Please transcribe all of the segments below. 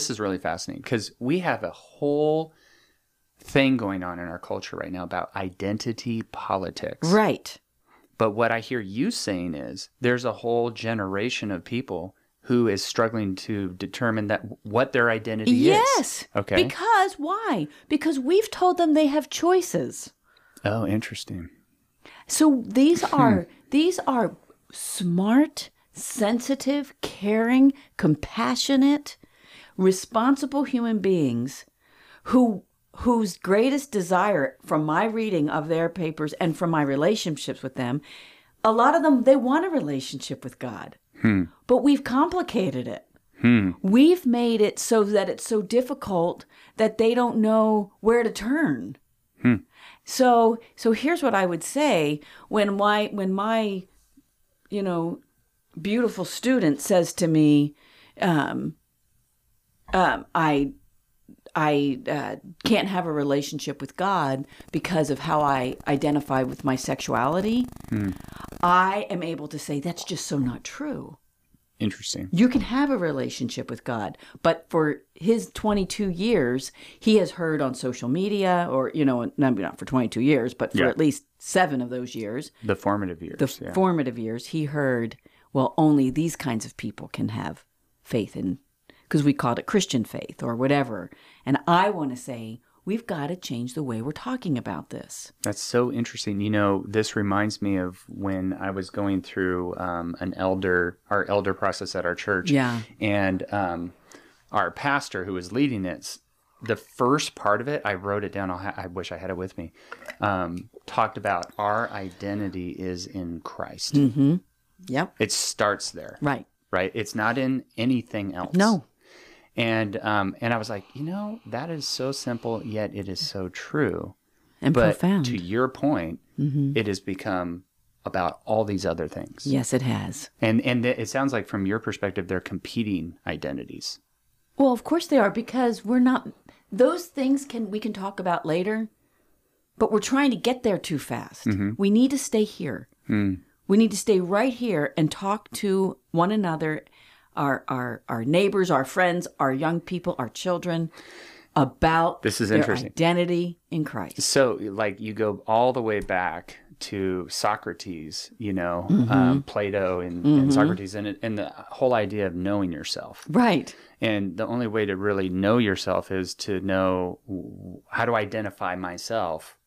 this is really fascinating because we have a whole thing going on in our culture right now about identity politics. Right. But what I hear you saying is there's a whole generation of people who is struggling to determine that what their identity Yes. is. Yes. Okay. Because why? Because we've told them they have choices. oh, interesting. So these hmm. are these are smart, sensitive, caring, compassionate, responsible human beings who whose greatest desire from my reading of their papers and from my relationships with them, a lot of them they want a relationship with God. Hmm. But we've complicated it. Hmm. We've made it so that it's so difficult that they don't know where to turn. Hmm. So so here's what I would say when my when my you know beautiful student says to me, um, um, I I uh, can't have a relationship with God because of how I identify with my sexuality. I am able to say that's just so not true. Interesting. You can have a relationship with God, but for his 22 years, he has heard on social media, or, you know, maybe not for 22 years, but for Yeah. at least seven of those years, The formative years. the yeah. formative years, he heard, well, only these kinds of people can have faith in, because we called it Christian faith or whatever. And I want to say, we've got to change the way we're talking about this. That's so interesting. You know, this reminds me of when I was going through um, an elder, our elder process at our church. Yeah. And um, our pastor who was leading it, the first part of it, I wrote it down. I'll ha- I wish I had it with me. Um, talked about our identity is in Christ. Yep. It starts there, Right. right? It's not in anything else. No. And um, and I was like, you know, that is so simple, yet it is so true. And But profound. Mm-hmm. to your point, it has become about all these other things. yes, it has. And and it sounds like from your perspective, they're competing identities. Well, of course they are because we're not those things can we can talk about later, but we're trying to get there too fast. We need to stay here. We need to stay right here and talk to one another, our our our neighbors, our friends, our young people, our children about This is their interesting. identity in Christ. So, like, you go all the way back to Socrates, you know, Mm-hmm. um, Plato and, and Socrates, and, and the whole idea of knowing yourself. Right. And the only way to really know yourself is to know how to identify myself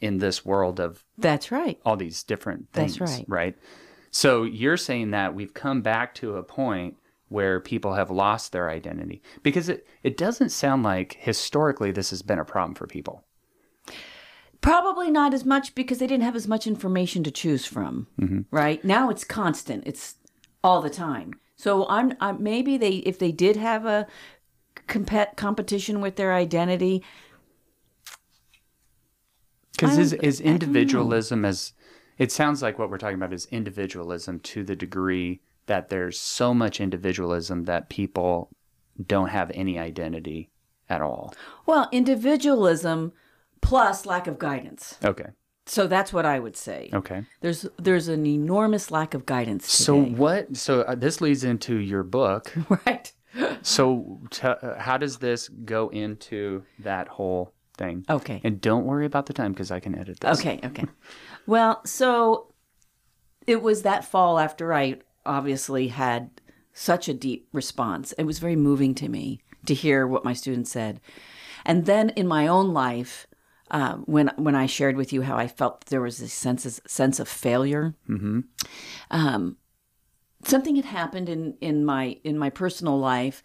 in this world of That's right. all these different things. That's right. Right. So you're saying that we've come back to a point where people have lost their identity because it, it doesn't sound like historically this has been a problem for people. Probably not as much because they didn't have as much information to choose from. Mm-hmm. Right now, it's constant. It's all the time. So I'm, I'm maybe they if they did have a compet competition with their identity. Because is, is I don't know. individualism as it sounds like what we're talking about is individualism to the degree that there's so much individualism that people don't have any identity at all. Well, individualism plus lack of guidance. Okay. So that's what I would say. Okay. There's there's an enormous lack of guidance. So what? So uh, this leads into your book. right. So t- uh, how does this go into that whole thing? Okay. And don't worry about the time because I can edit this. Okay, okay. Well, so it was that fall after I obviously had such a deep response. It was very moving to me to hear what my students said. And then in my own life, um, when when I shared with you how I felt there was this sense of, sense of failure, um, something had happened in in my in my personal life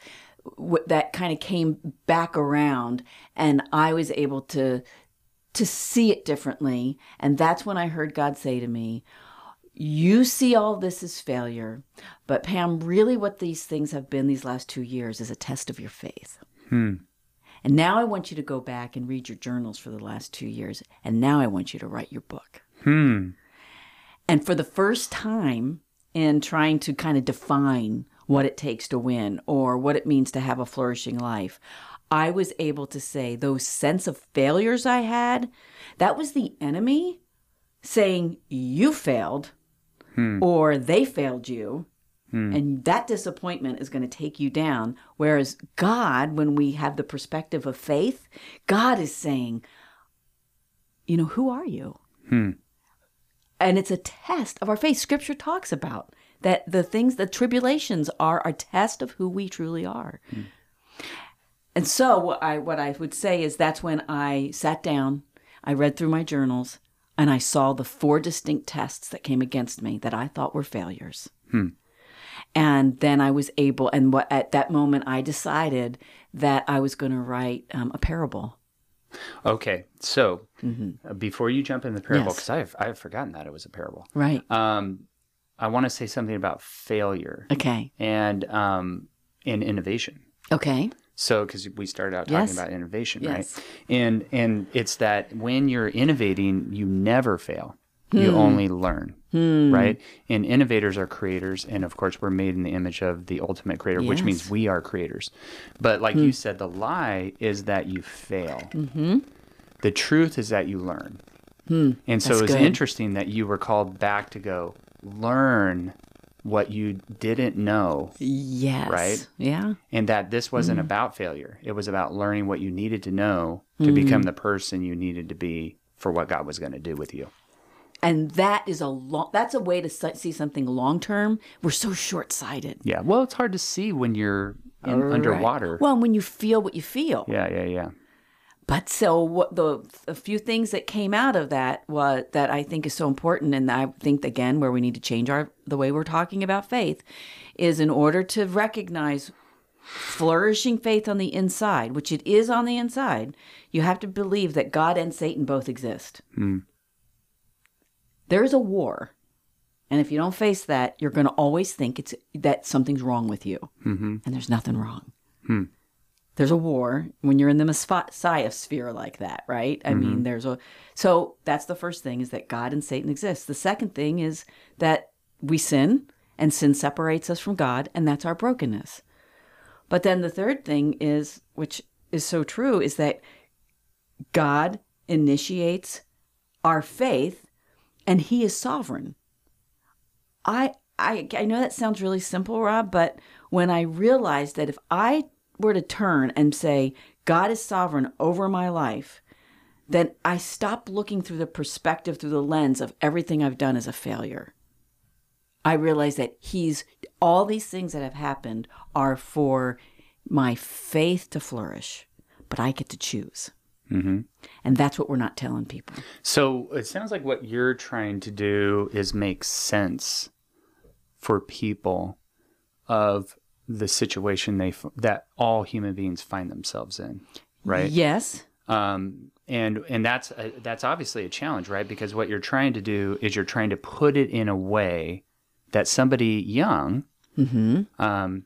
that kind of came back around, and I was able to to see it differently. And that's when I heard God say to me, You see all this as failure, but Pam, really what these things have been these last two years is a test of your faith. And now I want you to go back and read your journals for the last two years. And now I want you to write your book. Hmm. And for the first time in trying to kind of define what it takes to win or what it means to have a flourishing life, I was able to say those sense of failures I had, that was the enemy saying, You failed, hmm. or they failed you, hmm. And that disappointment is going to take you down. Whereas God, when we have the perspective of faith, God is saying, you know, who are you? Hmm. And it's a test of our faith. Scripture talks about that the things, the tribulations are a test of who we truly are. And so what I what I would say is that's when I sat down, I read through my journals, and I saw the four distinct tests that came against me that I thought were failures. And then I was able, and what at that moment I decided that I was going to write um, a parable. Okay, so uh, before you jump in the parable, Yes. because I've I've forgotten that it was a parable. Right. Um, I want to say something about failure Okay. and um, and innovation. Okay. So, because we started out talking Yes. about innovation, Yes. right? And and it's that when you're innovating, you never fail. You only learn, right? And innovators are creators, and of course, we're made in the image of the ultimate creator, which means we are creators. But like you said, the lie is that you fail. Mm-hmm. The truth is that you learn. And so That's it's good. interesting that you were called back to go learn what you didn't know Yes. Right? Yeah. and that this wasn't mm-hmm. about failure. It was about learning what you needed to know to mm. become the person you needed to be for what God was going to do with you. And that is a long. That's a way to see something long term. We're so short sighted. Yeah. Well, it's hard to see when you're in, underwater. Well, when you feel what you feel. yeah, yeah, yeah. But so what the a few things that came out of that was that I think is so important, and I think again where we need to change our the way we're talking about faith is in order to recognize flourishing faith on the inside, which it is on the inside, you have to believe that God and Satan both exist. There is a war. And if you don't face that, you're going to always think it's that something's wrong with you. Mm-hmm. And there's nothing wrong. There's a war when you're in the Messiah sphere like that, right? I mean, mm-hmm. there's a. So that's the first thing is that God and Satan exist. The second thing is that we sin and sin separates us from God, and that's our brokenness. But then the third thing is, which is so true, is that God initiates our faith and he is sovereign. I I I know that sounds really simple, Rob, but when I realized that if I were to turn and say God is sovereign over my life, then I stop looking through the perspective through the lens of everything I've done as a failure. I realize that he's all these things that have happened are for my faith to flourish, but I get to choose. Mm-hmm. And that's what we're not telling people. So it sounds like what you're trying to do is make sense for people of the situation they f- that all human beings find themselves in, right? Yes. um, and and that's a, that's obviously a challenge, right? Because what you're trying to do is you're trying to put it in a way that somebody young, um,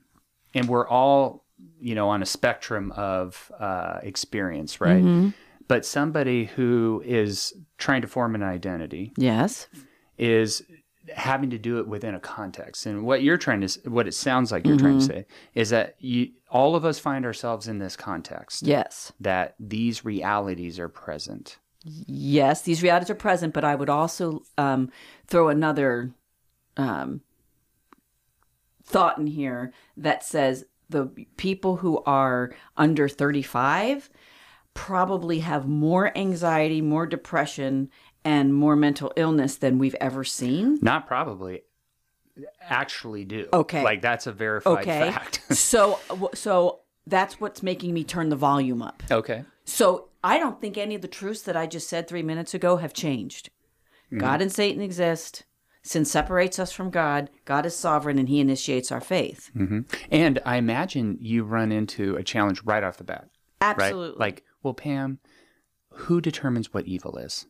and we're all you know on a spectrum of uh, experience, right? But somebody who is trying to form an identity Yes. is having to do it within a context. And what you're trying to, what it sounds like you're trying to say is that you, all of us find ourselves in this context Yes. that these realities are present. Yes, these realities are present, but I would also um, throw another um, thought in here that says the people who are under 35 probably have more anxiety, more depression, and more mental illness than we've ever seen. Not probably, actually do. Okay. Like that's a verified Okay. fact. so, so that's what's making me turn the volume up. okay. So I don't think any of the truths that I just said three minutes ago have changed. God and Satan exist. Sin separates us from God. God is sovereign and he initiates our faith. Mm-hmm. And I imagine you run into a challenge right off the bat, right? Absolutely. Like, well, Pam, who determines what evil is?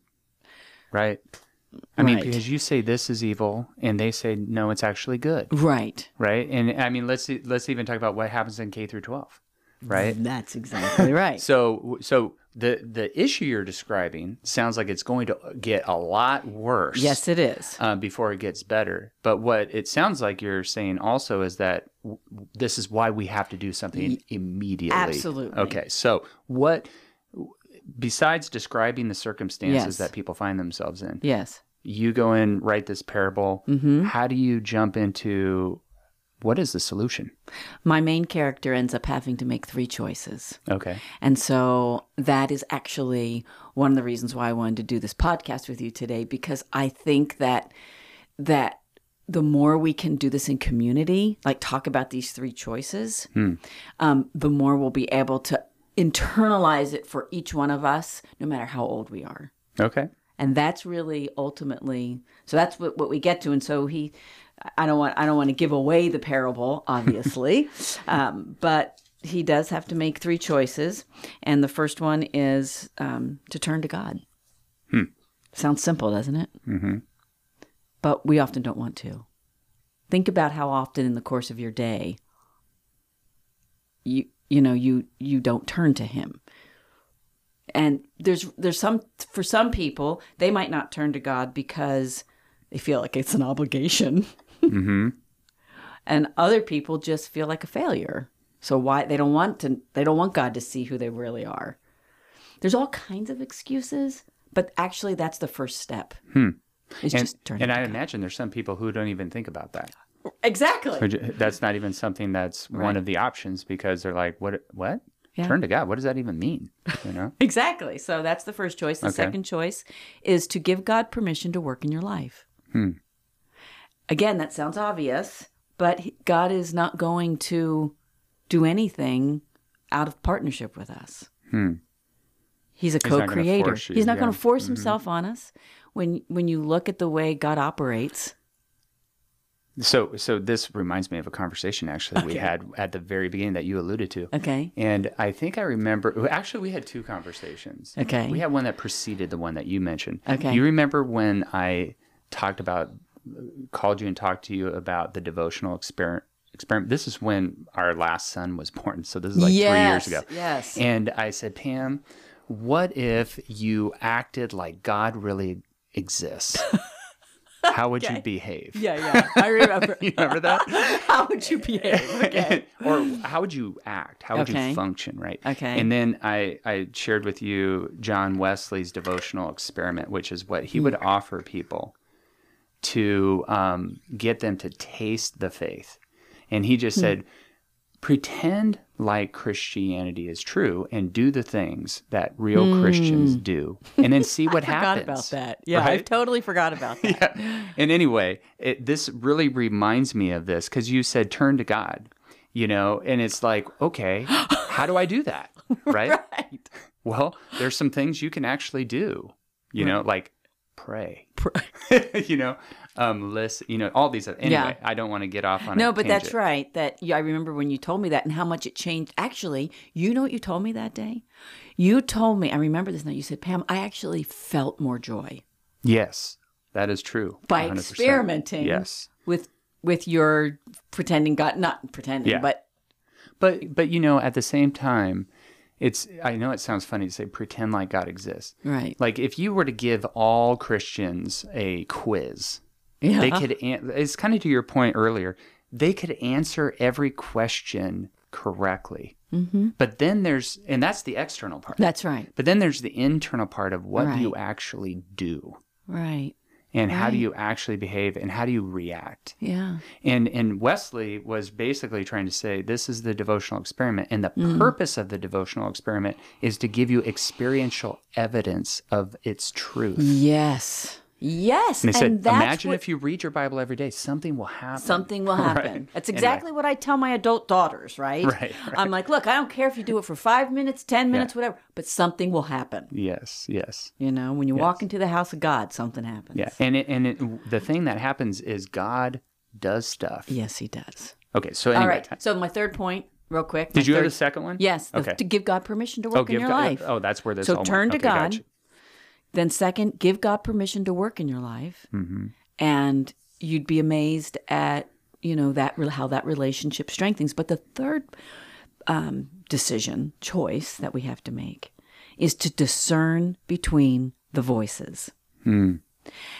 Right? I mean, Right. because you say this is evil and they say, no, it's actually good. right. right? And I mean, let's let's even talk about what happens in K through 12, right? That's exactly right. So so the the issue you're describing sounds like it's going to get a lot worse. yes, it is. Uh, before it gets better. But what it sounds like you're saying also is that w- this is why we have to do something immediately. absolutely. Okay. So what? Besides describing the circumstances Yes. that people find themselves in, Yes. you go and write this parable. Mm-hmm. How do you jump into what is the solution? My main character ends up having to make three choices. Okay. And so that is actually one of the reasons why I wanted to do this podcast with you today because I think that that the more we can do this in community, like talk about these three choices, um, the more we'll be able to internalize it for each one of us, no matter how old we are. Okay. And that's really ultimately so that's what, what we get to. And so he I don't want I don't want to give away the parable, obviously. um, but he does have to make three choices. And the first one is um, to turn to God. Hmm. Sounds simple, doesn't it? Mm-hmm. But we often don't want to. Think about how often in the course of your day you you know you you don't turn to him and there's there's some for some people they might not turn to god because they feel like it's an obligation Mm-hmm. and other people just feel like a failure so why they don't want to they don't want god to see who they really are there's all kinds of excuses but actually that's the first step it's And, just turning and I God. imagine there's some people who don't even think about that. Exactly ju- That's not even something that's one of the options because they're like, what? What? Yeah. Turn to God. What does that even mean? You know? Exactly. So that's the first choice. The Okay. second choice is to give God permission to work in your life. Hmm. Again, that sounds obvious, but God is not going to do anything out of partnership with us. Hmm. He's a He's not gonna co-creator. force He's not yeah. going to force Mhm. himself on us. When when you look at the way God operates, So, so this reminds me of a conversation actually we had at the very beginning that you alluded to. okay, And I think I remember. Actually, we had two conversations. Okay. We had one that preceded the one that you mentioned. Okay. You remember when I talked about, called you and talked to you about the devotional experiment. Experiment. This is when our last son was born. So this is like three years ago. yes. And I said, Pam, what if you acted like God really exists? How would you behave? yeah, yeah, I remember. You remember that? How would you behave? Okay. or how would you act? How would Okay. you function, right? Okay. And then I, I shared with you John Wesley's devotional experiment, which is what he Hmm. would offer people to um, get them to taste the faith. And he Hmm. just said, pretend like Christianity is true and do the things that real Christians do, and then see what Hmm. Forgot happens. about that. Yeah, I totally forgot about that. yeah. And anyway, it, this really reminds me of this because you said turn to God, you know, and it's like, okay, how do I do that? Right? right. Well, there's some things you can actually do, you know, like pray, pray. you know, um, listen, you know, all these. Anyway, Yeah. I don't want to get off on a No, but that's right. That yeah, I remember when you told me that and how much it changed. Actually, you know what you told me that day? You told me. I remember this now. You said, "Pam, I actually felt more joy Yes, that is true. by 100%. experimenting Yes. with with your pretending God, not pretending, Yeah. but But but you know, at the same time, it's I know it sounds funny to say pretend like God exists. right. Like if you were to give all Christians a quiz, Yeah. they could. An- it's kind of to your point earlier. They could answer every question correctly. Mm-hmm. But then there's, and that's the external part. That's right. but then there's the internal part of what do you actually do, Right. And how do you actually behave, and how do you react. Yeah. And and Wesley was basically trying to say this is the devotional experiment, and the Mm. purpose of the devotional experiment is to give you experiential evidence of its truth. Yes. Yes. And said, that's imagine what- if you read your Bible every day, something will happen. something will Right. happen. That's Anyway. exactly what I tell my adult daughters, right? Right, right. I'm like, look, I don't care if you do it for five minutes, 10 minutes, whatever, but something will happen. Yes, yes, You know, when you walk into the house of God, something happens. yeah. And it, and it, the thing that happens is God does stuff. Yes, he does. Okay, so anyway, All right. So my third point, real quick. did you have third- the second one? Yes, the- Okay. to give God permission to oh, work oh, in your God, life. Oh, that's where this. So all went. turn to Okay, God. gotcha. Then second, give God permission to work in your life, Mm-hmm. and you'd be amazed at you know that how that relationship strengthens. But the third um, decision choice that we have to make is to discern between the voices. Hmm.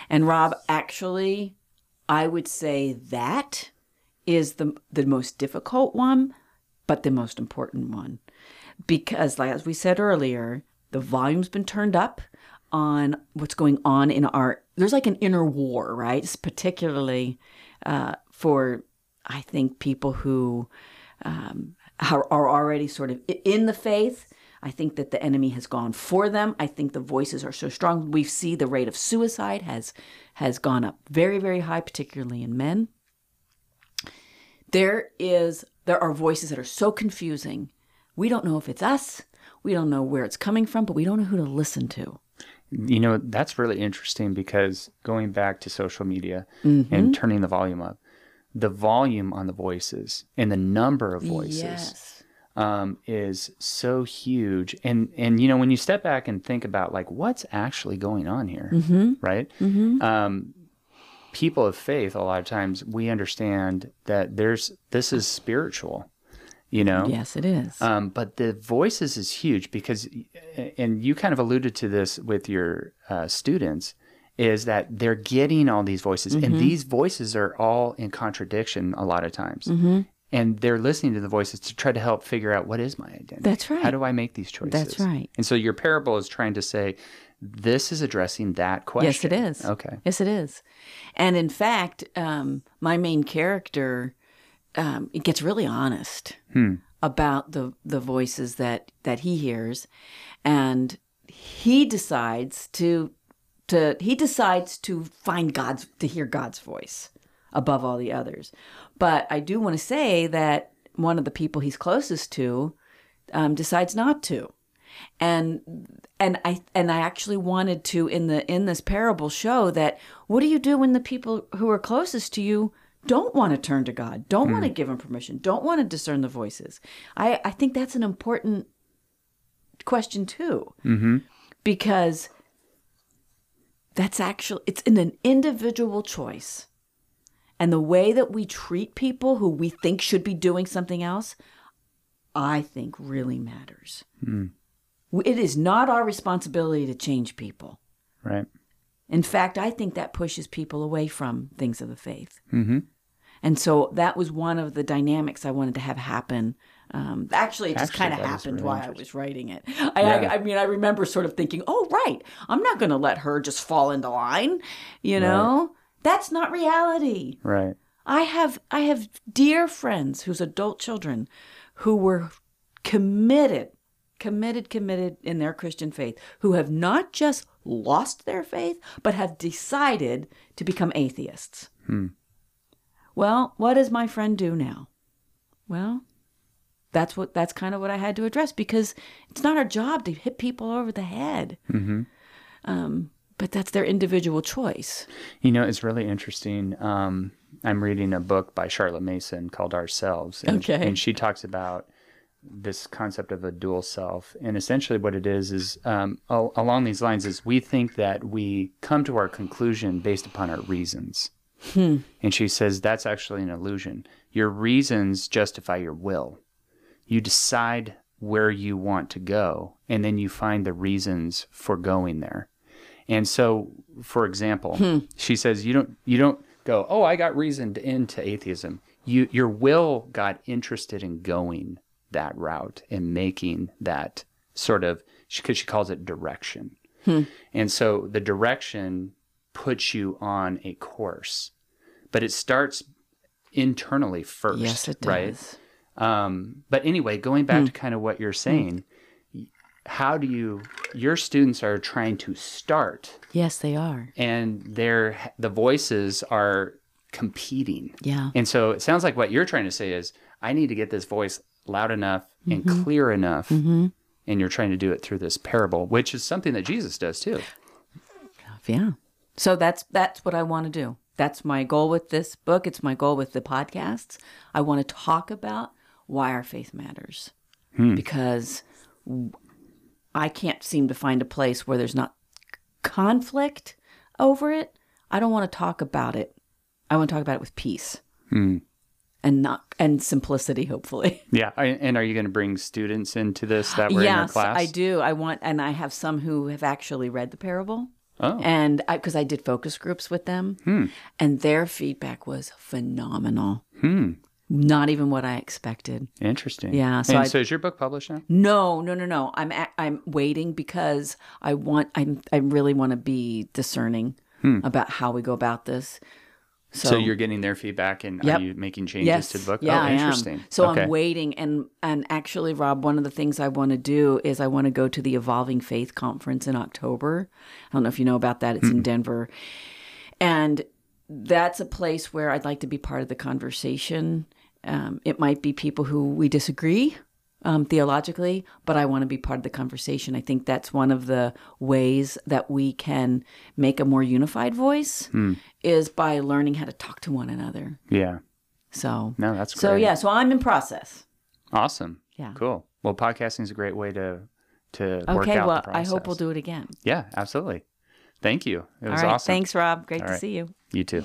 And Rob, actually, I would say that is the the most difficult one, but the most important one, because, like as we said earlier, the volume's been turned up on what's going on in our. There's like an inner war, right? It's particularly uh, for I think people who um, are, are already sort of in the faith. I think that the enemy has gone for them. I think the voices are so strong. We see the rate of suicide has has gone up very very high, particularly in men. There is there are voices that are so confusing. We don't know if it's us. We don't know where it's coming from, but we don't know who to listen to. You know, that's really interesting because going back to social media and turning the volume up, the volume on the voices and the number of voices Yes. um, is so huge. And, and, you know, when you step back and think about like what's actually going on here, right? Um, people of faith, a lot of times we understand that there's, this is spiritual, you know? Yes, it is. Um, but the voices is huge because, and you kind of alluded to this with your uh, students, is that they're getting all these voices, Mm-hmm. and these voices are all in contradiction a lot of times. Mm-hmm. And they're listening to the voices to try to help figure out what is my identity. That's right. How do I make these choices? That's right. And so your parable is trying to say, this is addressing that question. Yes, it is. Okay. Yes, it is. And in fact, um, my main character um, it gets really honest about the the voices that that he hears, and he decides to to he decides to find God's to hear God's voice above all the others. But I do want to say that one of the people he's closest to um, decides not to. And and I and I actually wanted to in the in this parable show that what do you do when the people who are closest to you don't want to turn to God, don't want to give him permission, don't want to discern the voices. I I think that's an important question too, mm-hmm. because that's actually it's in an individual choice, and the way that we treat people who we think should be doing something else, I think really matters. It is not our responsibility to change people. Right. In fact, I think that pushes people away from things of the faith. Mm-hmm. And so that was one of the dynamics I wanted to have happen. Um, actually, it just kind of happened really while I was writing it. I, Yeah. I, I mean, I remember sort of thinking, "Oh, right, I'm not going to let her just fall into line." You know, that's not reality. Right. I have I have dear friends whose adult children who were committed, committed, committed in their Christian faith, who have not just lost their faith, but have decided to become atheists. Hmm. Well, what does my friend do now? Well, that's what that's kind of what I had to address because it's not our job to hit people over the head. Um, but that's their individual choice. You know, it's really interesting. Um, I'm reading a book by Charlotte Mason called Ourselves. And, Okay. And she talks about this concept of a dual self. And essentially, what it is is um, al- along these lines is we think that we come to our conclusion based upon our reasons. And she says that's actually an illusion. Your reasons justify your will. You decide where you want to go, and then you find the reasons for going there. And so, for example, she says you don't you don't go, "Oh, I got reasoned into atheism." You your will got interested in going that route and making that sort of because she calls it direction. Hmm. And so the direction puts you on a course, but it starts internally first. Yes, it Right. does. Um, but anyway, going back hmm. to kind of what you're hmm. saying, how do you? Your students are trying to start, Yes, they are. and they're the voices are competing. Yeah. And so it sounds like what you're trying to say is, I need to get this voice loud enough and mm-hmm. clear enough. Mm-hmm. And you're trying to do it through this parable, which is something that Jesus does too. Yeah. So that's that's what I want to do. That's my goal with this book. It's my goal with the podcasts. I want to talk about why our faith matters. Hmm. Because i can't seem to find a place where there's not conflict over it. I don't want to talk about it. I want to talk about it with peace. Hmm. And not and simplicity, hopefully. Yeah. And are you going to bring students into this that were in your yes, class? I do. I want, and I have some who have actually read the parable. Oh. and because I, did focus groups with them, and their feedback was phenomenal. Hmm. Not even what I expected. Interesting. Yeah, so and so is your book published now? No, no, no, no. I'm a- I'm waiting because I want. I'm I really want to be discerning about how we go about this. So, So, you're getting their feedback and Yep. are you making changes yes, to the book? Yeah, oh, I am. interesting. So okay. I'm waiting, and and actually, Rob, one of the things I want to do is I want to go to the Evolving Faith conference in October. I don't know if you know about that. It's in Denver, and that's a place where I'd like to be part of the conversation. Um, it might be people who we disagree um, theologically, but I want to be part of the conversation. I think that's one of the ways that we can make a more unified voice is by learning how to talk to one another. Yeah. So No, that's great. so yeah, so I'm in process. Awesome. Yeah. Cool. Well, podcasting is a great way to to work Okay, out well, the I hope we'll do it again. Yeah, absolutely. Thank you. It All was right, awesome. thanks, Rob. Great All to right. see you. You too.